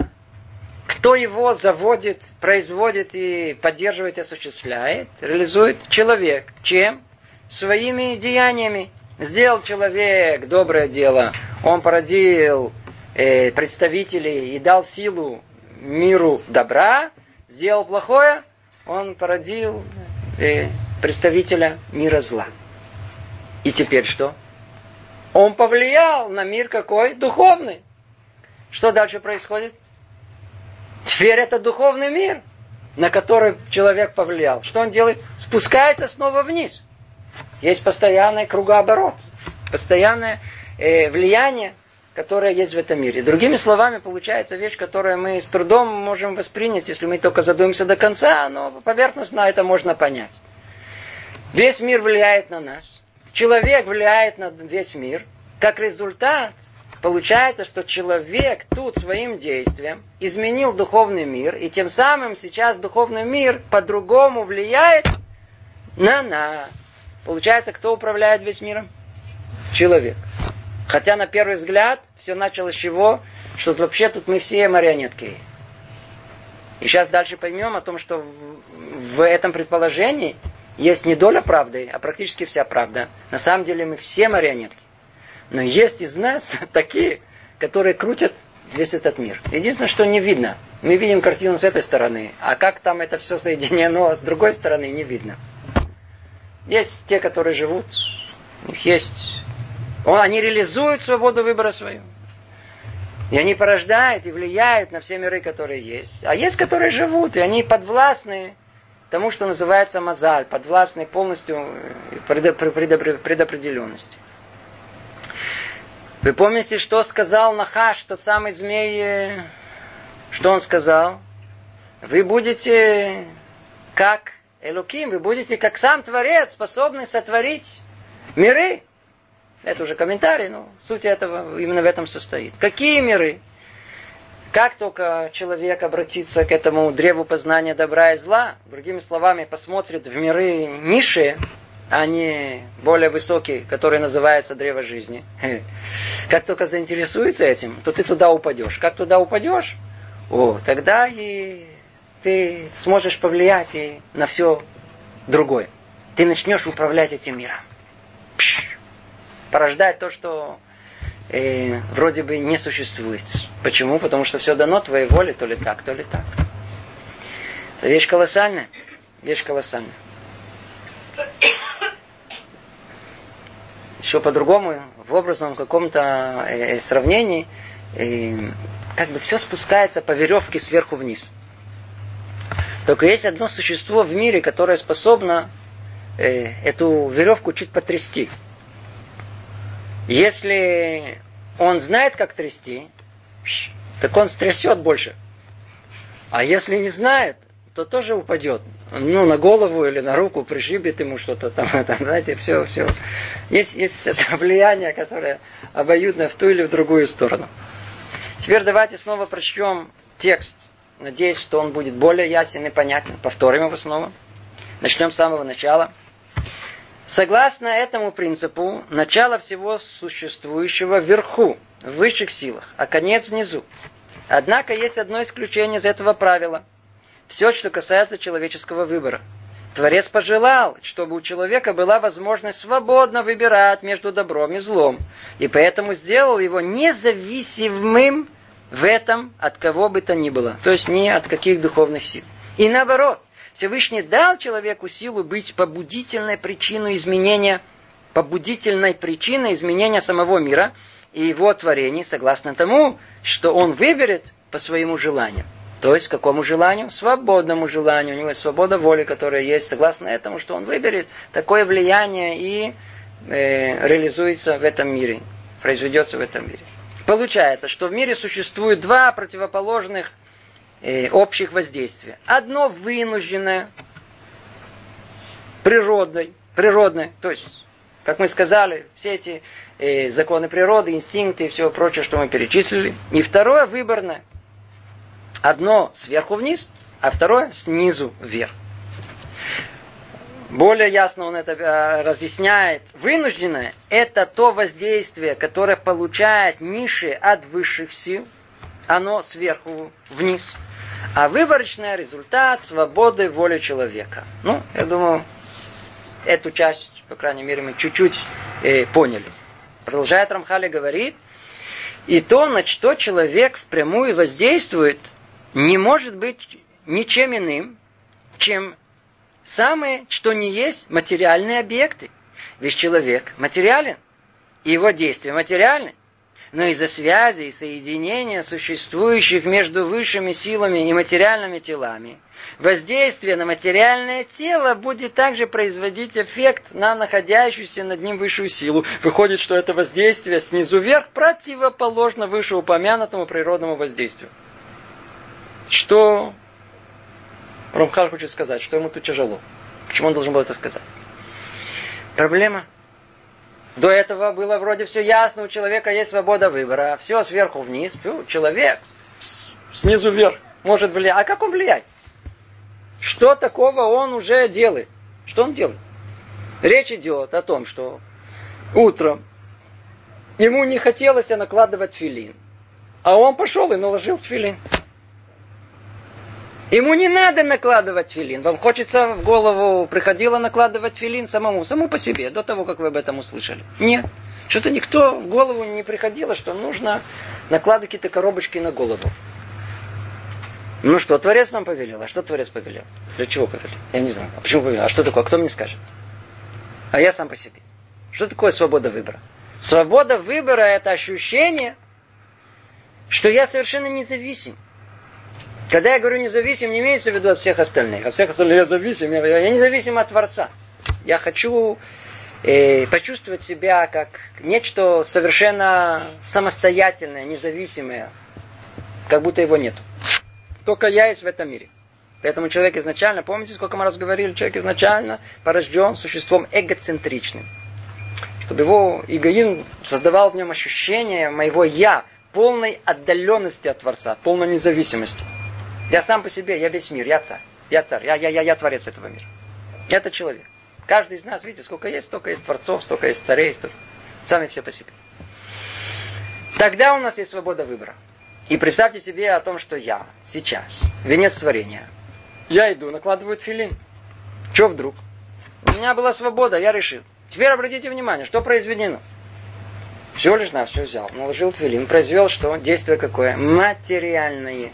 кто его заводит, производит и поддерживает осуществляет, реализует человек. Чем? Своими деяниями. Сделал человек доброе дело, он породил э, представителей и дал силу миру добра, сделал плохое, он породил э, представителя мира зла. И теперь что? Он повлиял на мир какой? Духовный. Что дальше происходит? Теперь это духовный мир, на который человек повлиял. Что он делает? Спускается снова вниз. Есть постоянный кругооборот, постоянное э, влияние, которое есть в этом мире. Другими словами, получается вещь, которую мы с трудом можем воспринять, если мы только задумаемся до конца, но поверхностно это можно понять. Весь мир влияет на нас. Человек влияет на весь мир. Как результат, получается, что человек тут своим действием изменил духовный мир, и тем самым сейчас духовный мир по-другому влияет на нас. Получается, кто управляет весь миром? Человек. Хотя на первый взгляд все началось с чего? Что вообще тут мы все марионетки. И сейчас дальше поймем о том, что в этом предположении есть не доля правды, а практически вся правда. На самом деле мы все марионетки. Но есть из нас такие, которые крутят весь этот мир. Единственное, что не видно. Мы видим картину с этой стороны, а как там это все соединено с другой стороны, не видно. Есть те, которые живут, у них есть... Они реализуют свободу выбора свою. И они порождают и влияют на все миры, которые есть. А есть, которые живут, и они подвластны тому, что называется мозаль, подвластный полностью предопределенности. Вы помните, что сказал Нахаш, тот самый змей, что он сказал? Вы будете как Элуким, вы будете как сам Творец, способный сотворить миры. Это уже комментарий, но суть этого именно в этом состоит. Какие миры? Как только человек обратится к этому древу познания добра и зла, другими словами, посмотрит в миры низшие, а не более высокие, которые называются древо жизни. Как только заинтересуется этим, то ты туда упадешь. Как туда упадешь, о, тогда и ты сможешь повлиять и на все другое. Ты начнешь управлять этим миром. Пш, порождать то, что э, вроде бы не существует. Почему? Потому что все дано твоей воле, то ли так, то ли так. Это вещь колоссальная. Вещь колоссальная. Еще по-другому, в образном каком-то э, сравнении, э, как бы все спускается по веревке сверху вниз. Только есть одно существо в мире, которое способно э, эту веревку чуть потрясти. Если он знает, как трясти, так он стрясет больше. А если не знает, то тоже упадет. Ну, на голову или на руку пришибет ему что-то там. Это, знаете, все, все. Есть, есть это влияние, которое обоюдно в ту или в другую сторону. Теперь давайте снова прочтем текст. Надеюсь, что он будет более ясен и понятен. Повторим его снова. Начнем с самого начала. Согласно этому принципу, начало всего существующего вверху, в высших силах, а конец внизу. Однако есть одно исключение из этого правила. Все, что касается человеческого выбора. Творец пожелал, чтобы у человека была возможность свободно выбирать между добром и злом, и поэтому сделал его независимым в этом от кого бы то ни было, то есть ни от каких духовных сил. И наоборот, Всевышний дал человеку силу быть побудительной причиной изменения, побудительной причиной изменения самого мира и его творений, согласно тому, что он выберет по своему желанию. То есть, какому желанию? Свободному желанию. У него есть свобода воли, которая есть, согласно этому, что он выберет такое влияние и э, реализуется в этом мире, произведется в этом мире. Получается, что в мире существует два противоположных э, общих воздействия. Одно вынужденное, природной, природное, то есть, как мы сказали, все эти э, законы природы, инстинкты и все прочее, что мы перечислили. И второе выборное. Одно сверху вниз, а второе снизу вверх. Более ясно он это э, разъясняет. Вынужденное – это то воздействие, которое получает ниши от высших сил. Оно сверху вниз. А выборочный результат свободы воли человека. Ну, я думаю, эту часть, по крайней мере, мы чуть-чуть э, поняли. Продолжает Рамхали говорит, и то, на что человек впрямую воздействует, не может быть ничем иным, чем самые, что не есть, материальные объекты. Ведь человек материален, и его действия материальны. Но из-за связи и соединения существующих между высшими силами и материальными телами, воздействие на материальное тело будет также производить эффект на находящуюся над ним высшую силу. Выходит, что это воздействие снизу вверх противоположно вышеупомянутому природному воздействию. Что Ромхар хочет сказать, что ему тут тяжело. Почему он должен был это сказать? Проблема. До этого было вроде все ясно, у человека есть свобода выбора. Все сверху вниз. Фу, человек снизу вверх может влиять. А как он влияет? Что такого он уже делает? Что он делает? Речь идет о том, что утром ему не хотелось накладывать филин. А он пошел и наложил филин. Ему не надо накладывать филин. Вам хочется в голову, приходило накладывать филин самому, саму по себе, до того, как вы об этом услышали. Нет. Что-то никто в голову не приходило, что нужно накладывать какие-то коробочки на голову. Ну что, Творец нам повелел. А что Творец повелел? Для чего повелел? Я не знаю. А почему повелел? А что такое? А кто мне скажет? А я сам по себе. Что такое свобода выбора? Свобода выбора – это ощущение, что я совершенно независим. Когда я говорю независим, не имеется в виду от всех остальных. От всех остальных я зависим. Я, я независим от Творца. Я хочу э, почувствовать себя как нечто совершенно самостоятельное, независимое. Как будто его нет. Только я есть в этом мире. Поэтому человек изначально, помните, сколько мы раз говорили, человек изначально порожден существом эгоцентричным. Чтобы его эгоизм создавал в нем ощущение моего «я», полной отдаленности от Творца, полной независимости. Я сам по себе, я весь мир, я царь. Я царь, я, я, я, я творец этого мира. Это человек. Каждый из нас, видите, сколько есть, столько есть творцов, столько есть царей, столько... сами все по себе. Тогда у нас есть свобода выбора. И представьте себе о том, что я сейчас, венец творения, я иду, накладываю филин. Что вдруг? У меня была свобода, я решил. Теперь обратите внимание, что произведено. Все лишь на все взял, наложил твилин, произвел что? Действие какое? Материальное.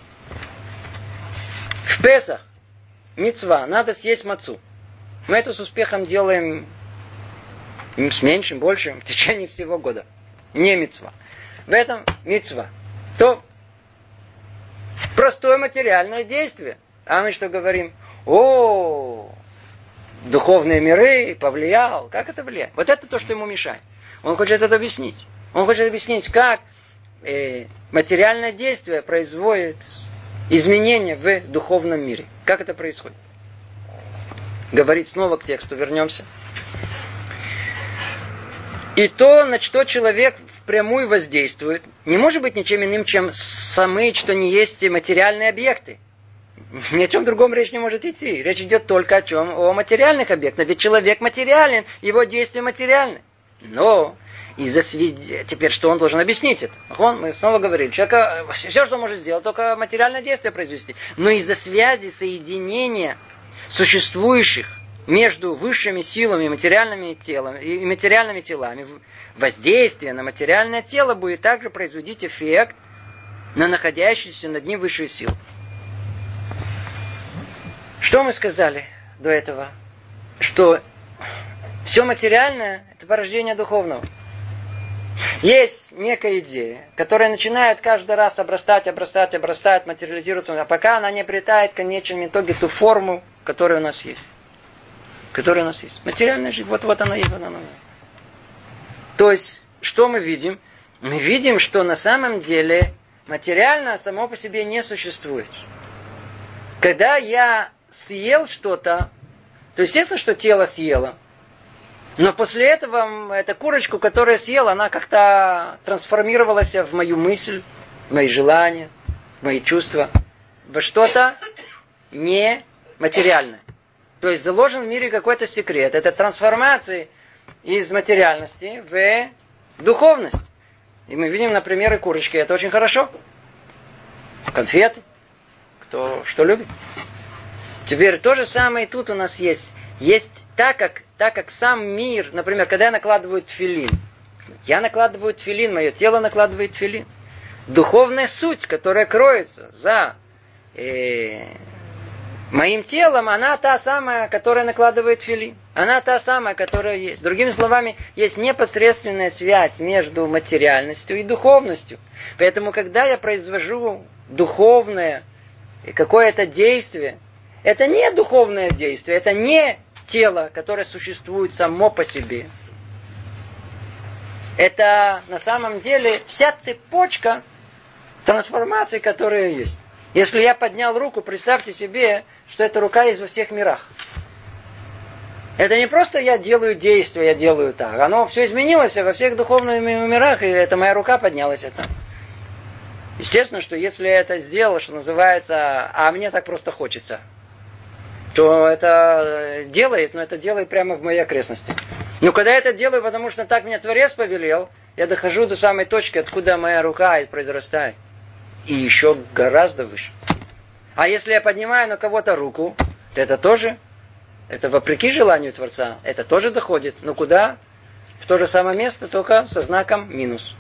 В Песах мецва надо съесть мацу. Мы это с успехом делаем с меньшим, большим в течение всего года. Не мецва. В этом мецва. То простое материальное действие. А мы что говорим? О, духовные миры повлиял. Как это влияет? Вот это то, что ему мешает. Он хочет это объяснить. Он хочет объяснить, как э, материальное действие производит изменения в духовном мире. Как это происходит? Говорить снова к тексту, вернемся. И то, на что человек впрямую воздействует, не может быть ничем иным, чем самые, что не есть материальные объекты. Ни о чем другом речь не может идти. Речь идет только о чем? О материальных объектах. Ведь человек материален, его действия материальны. Но и засвид... Теперь что он должен объяснить это? Он, мы снова говорили, человека, все, что он может сделать, только материальное действие произвести. Но из-за связи, соединения существующих между высшими силами и материальными телами, и материальными телами, воздействие на материальное тело будет также производить эффект на находящуюся над ним высшую силу. Что мы сказали до этого? Что все материальное – это порождение духовного. Есть некая идея, которая начинает каждый раз обрастать, обрастать, обрастать, материализироваться, а пока она не обретает в конечном итоге ту форму, которая у нас есть. Которая у нас есть. Материальная жизнь, вот, вот она и вот она. То есть, что мы видим? Мы видим, что на самом деле материально само по себе не существует. Когда я съел что-то, то естественно, что тело съело. Но после этого эта курочку, которую я съел, она как-то трансформировалась в мою мысль, в мои желания, в мои чувства, во что-то нематериальное. То есть заложен в мире какой-то секрет. Это трансформации из материальности в духовность. И мы видим на примере курочки. Это очень хорошо. Конфеты. Кто что любит. Теперь то же самое и тут у нас есть. Есть так как, так как сам мир, например, когда я накладываю тфилин, я накладываю тфилин, мое тело накладывает тфилин. Духовная суть, которая кроется за э, моим телом, она та самая, которая накладывает филин. Она та самая, которая есть. Другими словами, есть непосредственная связь между материальностью и духовностью. Поэтому, когда я произвожу духовное какое-то действие, это не духовное действие, это не тело, которое существует само по себе. Это на самом деле вся цепочка трансформации, которая есть. Если я поднял руку, представьте себе, что эта рука есть во всех мирах. Это не просто я делаю действие, я делаю так. Оно все изменилось во всех духовных мирах, и это моя рука поднялась это. Естественно, что если я это сделал, что называется, а мне так просто хочется, то это делает, но это делает прямо в моей окрестности. Но когда я это делаю, потому что так мне Творец повелел, я дохожу до самой точки, откуда моя рука произрастает. И еще гораздо выше. А если я поднимаю на кого-то руку, то это тоже, это вопреки желанию Творца, это тоже доходит. Но куда? В то же самое место, только со знаком минус.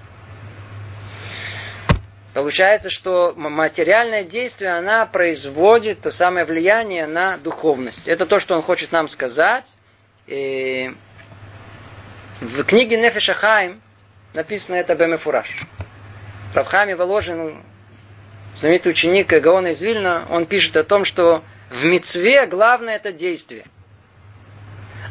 Получается, что материальное действие, она производит то самое влияние на духовность. Это то, что он хочет нам сказать. И в книге Нефеша Хайм написано это Бемефураж. Равхами Воложин, знаменитый ученик Гаона из Вильна, он пишет о том, что в мецве главное это действие.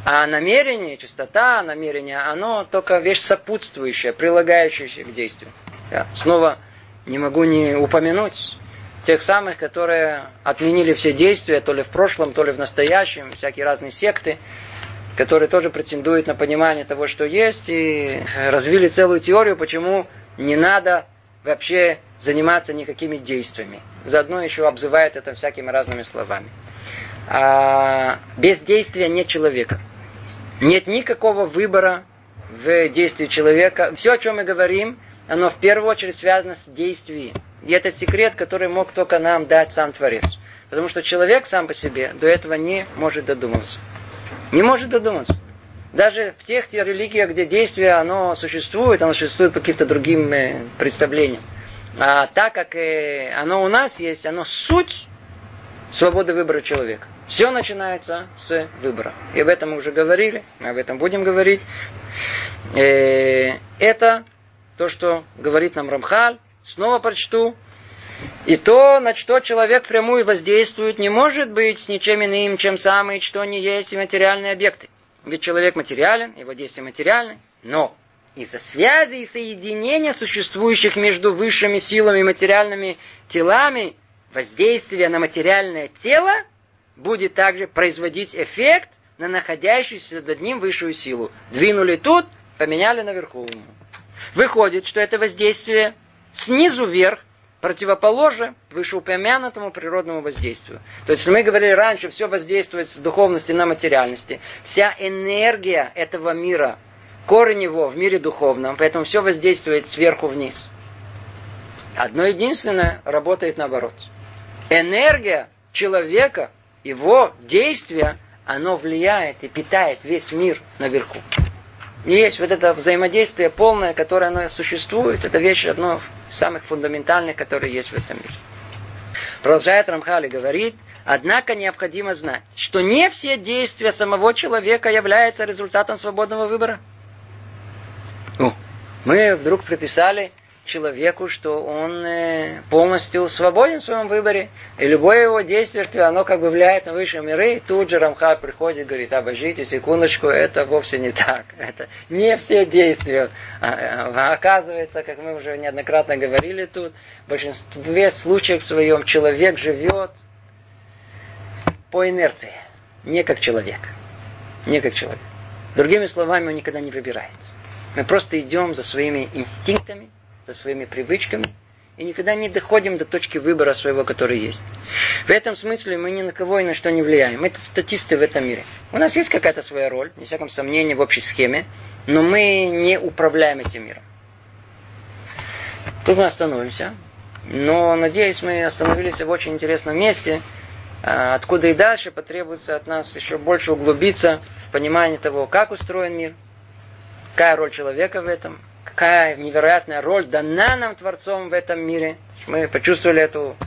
А намерение, чистота намерения, оно только вещь сопутствующая, прилагающаяся к действию. Да. Снова не могу не упомянуть тех самых, которые отменили все действия, то ли в прошлом, то ли в настоящем, всякие разные секты, которые тоже претендуют на понимание того, что есть, и развили целую теорию, почему не надо вообще заниматься никакими действиями. Заодно еще обзывают это всякими разными словами. А без действия нет человека. Нет никакого выбора в действии человека. Все, о чем мы говорим, оно в первую очередь связано с действием. И это секрет, который мог только нам дать сам Творец. Потому что человек сам по себе до этого не может додуматься. Не может додуматься. Даже в тех, тех религиях, где действие оно существует, оно существует по каким-то другим э, представлениям. А так как э, оно у нас есть, оно суть свободы выбора человека. Все начинается с выбора. И об этом мы уже говорили, мы об этом будем говорить. Э, это то, что говорит нам Рамхаль, снова прочту. И то, на что человек прямую воздействует, не может быть ничем иным, чем самое, что не есть и материальные объекты. Ведь человек материален, его действия материальны, но из-за связи и соединения существующих между высшими силами и материальными телами, воздействие на материальное тело будет также производить эффект на находящуюся над ним высшую силу. Двинули тут, поменяли наверху. Выходит, что это воздействие снизу вверх противоположно вышеупомянутому природному воздействию. То есть, мы говорили раньше, все воздействует с духовности на материальности. Вся энергия этого мира, корень его в мире духовном, поэтому все воздействует сверху вниз. Одно единственное работает наоборот. Энергия человека, его действия, оно влияет и питает весь мир наверху. Есть вот это взаимодействие полное, которое оно существует. Это вещь одно из самых фундаментальных, которые есть в этом мире. Продолжает Рамхали говорит, однако необходимо знать, что не все действия самого человека являются результатом свободного выбора. Ну, мы вдруг приписали человеку, что он э, полностью свободен в своем выборе, и любое его действие, оно как бы влияет на высшие миры, тут же Рамха приходит говорит, обождите секундочку, это вовсе не так. Это не все действия. А, а, оказывается, как мы уже неоднократно говорили тут, в большинстве случаев в своем человек живет по инерции, не как человек. Не как человек. Другими словами, он никогда не выбирает. Мы просто идем за своими инстинктами, за своими привычками, и никогда не доходим до точки выбора своего, который есть. В этом смысле мы ни на кого и на что не влияем. Мы статисты в этом мире. У нас есть какая-то своя роль, не всяком сомнении, в общей схеме, но мы не управляем этим миром. Тут мы остановимся. Но, надеюсь, мы остановились в очень интересном месте, а, откуда и дальше потребуется от нас еще больше углубиться в понимание того, как устроен мир, какая роль человека в этом, какая невероятная роль дана нам Творцом в этом мире. Мы почувствовали эту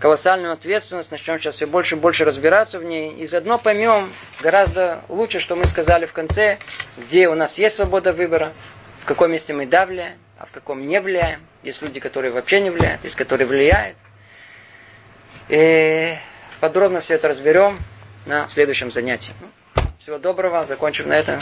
колоссальную ответственность, начнем сейчас все больше и больше разбираться в ней, и заодно поймем гораздо лучше, что мы сказали в конце, где у нас есть свобода выбора, в каком месте мы да влияем, а в каком не влияем. Есть люди, которые вообще не влияют, есть которые влияют. И подробно все это разберем на следующем занятии. Всего доброго, закончим на этом.